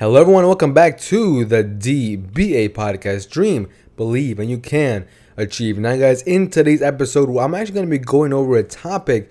Hello, everyone. Welcome back to the DBA podcast. Dream, believe, and you can achieve. Now, guys, in today's episode, I'm actually going to be going over a topic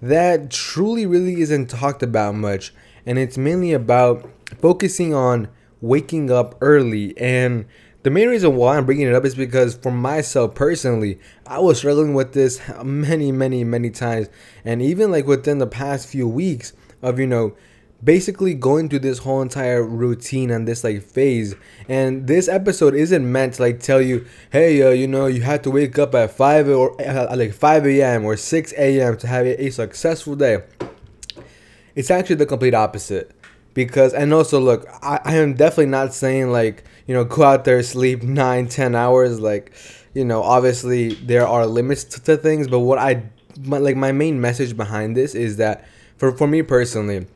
that truly really isn't talked about much, and it's mainly about focusing on waking up early. And the main reason why I'm bringing it up is because for myself personally, I was struggling with this many, many, many times, and even like within the past few weeks of you know basically going through this whole entire routine and this like phase. And this episode isn't meant to like tell you hey uh, you know you have to wake up at 5 or uh, like 5 a.m or 6 a.m to have a, successful day. It's actually the complete opposite. Because and also look I, I am definitely not saying like you know go out there sleep 9 10 hours like you know obviously there are limits to, to things but what i my, like my main message behind this is that for, for me personally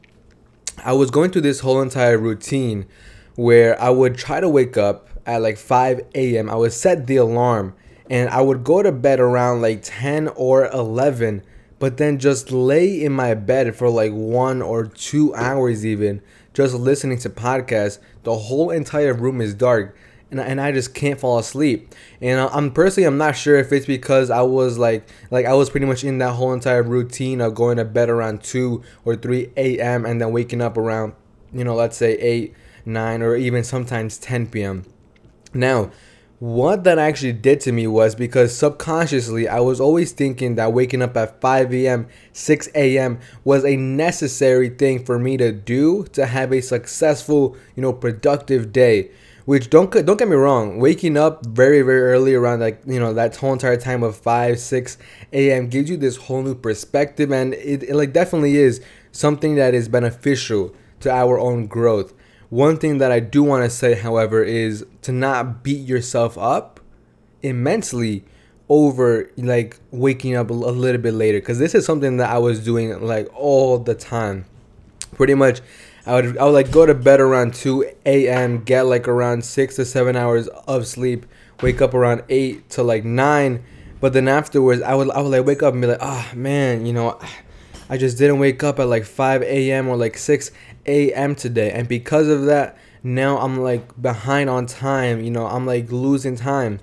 I was going through this whole entire routine where I would try to wake up at like 5 a.m. I would set the alarm and I would go to bed around like 10 or 11, but then just lay in my bed for like one or two hours, even just listening to podcasts. The whole entire room is dark and, and I just can't fall asleep. And I'm personally I'm not sure if it's because I was like like I was pretty much in that whole entire routine of going to bed around two or three a.m. and then waking up around you know let's say eight, nine, or even sometimes 10 p.m. Now, what that actually did to me was because subconsciously I was always thinking that waking up at 5 a.m., 6 a.m. was a necessary thing for me to do to have a successful, you know, productive day. Which don't don't get me wrong, waking up very very early around like you know that whole entire time of five six a.m. gives you this whole new perspective, and it, it like definitely is something that is beneficial to our own growth. One thing that I do want to say, however, is to not beat yourself up immensely over like waking up a little bit later because this is something that I was doing like all the time. Pretty much I would I would like go to bed around 2 a.m. get like around six to seven hours of sleep, wake up around eight to like nine, but then afterwards I would I would like wake up and be like, ah oh, man, you know, I just didn't wake up at like 5 a.m. or like 6 a.m. today, and because of that, now I'm like behind on time. You know, I'm like losing time.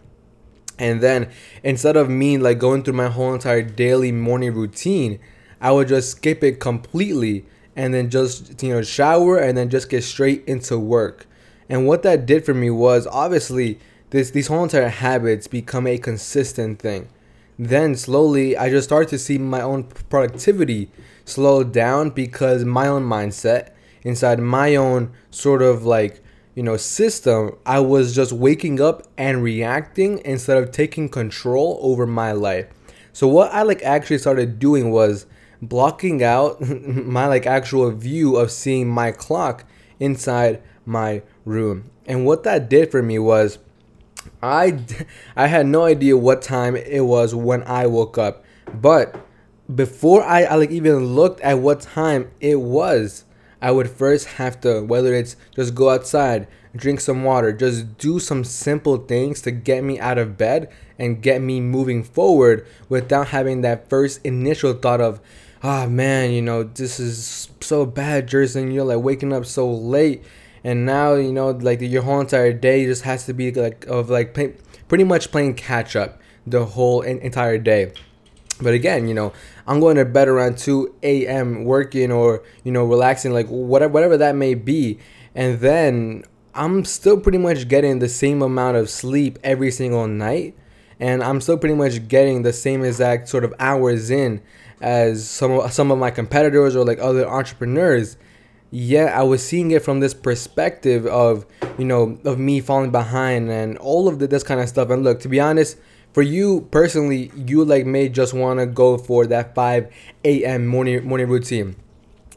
And then instead of me like going through my whole entire daily morning routine, I would just skip it completely and then just you know shower and then just get straight into work. And what that did for me was obviously this these whole entire habits become a consistent thing. Then slowly I just started to see my own productivity slow down because my own mindset inside my own sort of like you know system I was just waking up and reacting instead of taking control over my life. So what I like actually started doing was blocking out my like actual view of seeing my clock inside my room. And what that did for me was I I had no idea what time it was when I woke up. But before I, I like even looked at what time it was, I would first have to whether it's just go outside, drink some water, just do some simple things to get me out of bed and get me moving forward without having that first initial thought of oh man, you know, this is so bad, Jersey. And you're like waking up so late, and now you know, like your whole entire day just has to be like of like play, pretty much playing catch up the whole in, entire day. But again, you know, I'm going to bed around 2 a.m. working or you know relaxing, like whatever whatever that may be, and then I'm still pretty much getting the same amount of sleep every single night, and I'm still pretty much getting the same exact sort of hours in as some of, some of my competitors or like other entrepreneurs. Yet i was seeing it from this perspective of you know of me falling behind and all of the, this kind of stuff. And look to be honest for you personally you like may just want to go for that 5 a.m morning morning routine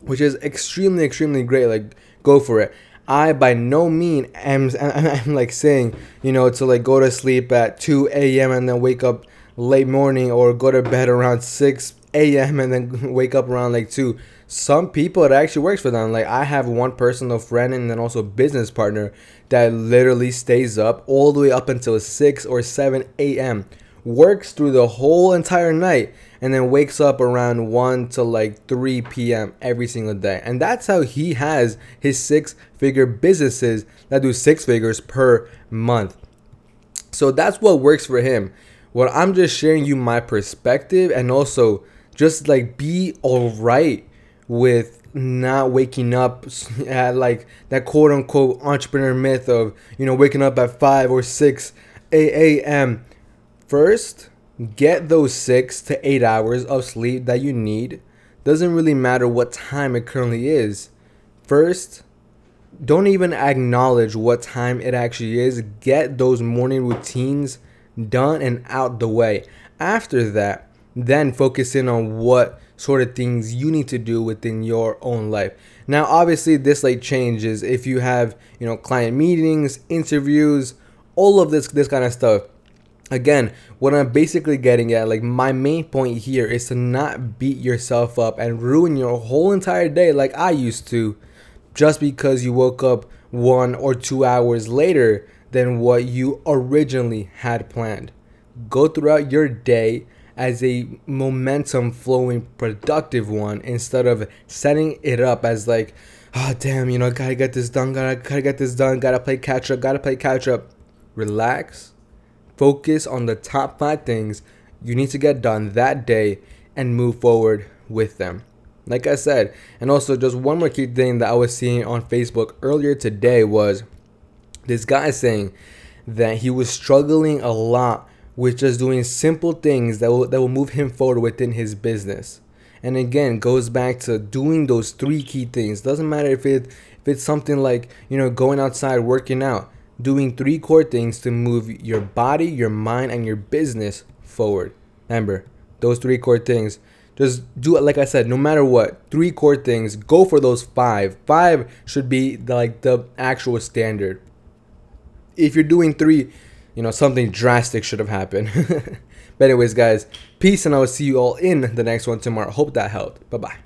which is extremely extremely great. Like go for it i by no mean am I'm like saying you know to like go to sleep at 2 a.m and then wake up late morning or go to bed around 6 a.m. and then wake up around like 2. Some people it actually works for them. Like I have one personal friend and then also business partner that literally stays up all the way up until 6 or 7 a.m. works through the whole entire night, and then wakes up around 1 to like 3 p.m. every single day. And that's how he has his six figure businesses that do six figures per month. So that's what works for him. What I'm just sharing you my perspective and also just like be all right with not waking up at like that quote unquote entrepreneur myth of, you know, waking up at 5 or 6 a.m. First, get those 6 to 8 hours of sleep that you need. Doesn't really matter what time it currently is. First, don't even acknowledge what time it actually is. Get those morning routines done and out the way. After that, then focus in on what sort of things you need to do within your own life. Now, obviously, this like changes if you have you know client meetings, interviews, all of this this kind of stuff. Again, what I'm basically getting at, like my main point here is to not beat yourself up and ruin your whole entire day like I used to just because you woke up one or two hours later than what you originally had planned. Go throughout your day as a momentum flowing productive one instead of setting it up as like, oh damn, you know, gotta get this done, gotta, gotta get this done, gotta play catch up, gotta play catch up. Relax, focus on the top five things you need to get done that day and move forward with them. Like I said, and also just one more key thing that I was seeing on Facebook earlier today was this guy saying that he was struggling a lot with just doing simple things that will that will move him forward within his business. And again, goes back to doing those three key things. Doesn't matter if it if it's something like, you know, going outside, working out, doing three core things to move your body, your mind, and your business forward. Remember, those three core things just do it like I said, no matter what. Three core things, go for those five. Five should be the, like the actual standard. If you're doing three, you know, something drastic should have happened. but anyways, guys, peace and I will see you all in the next one tomorrow. Hope that helped. Bye-bye.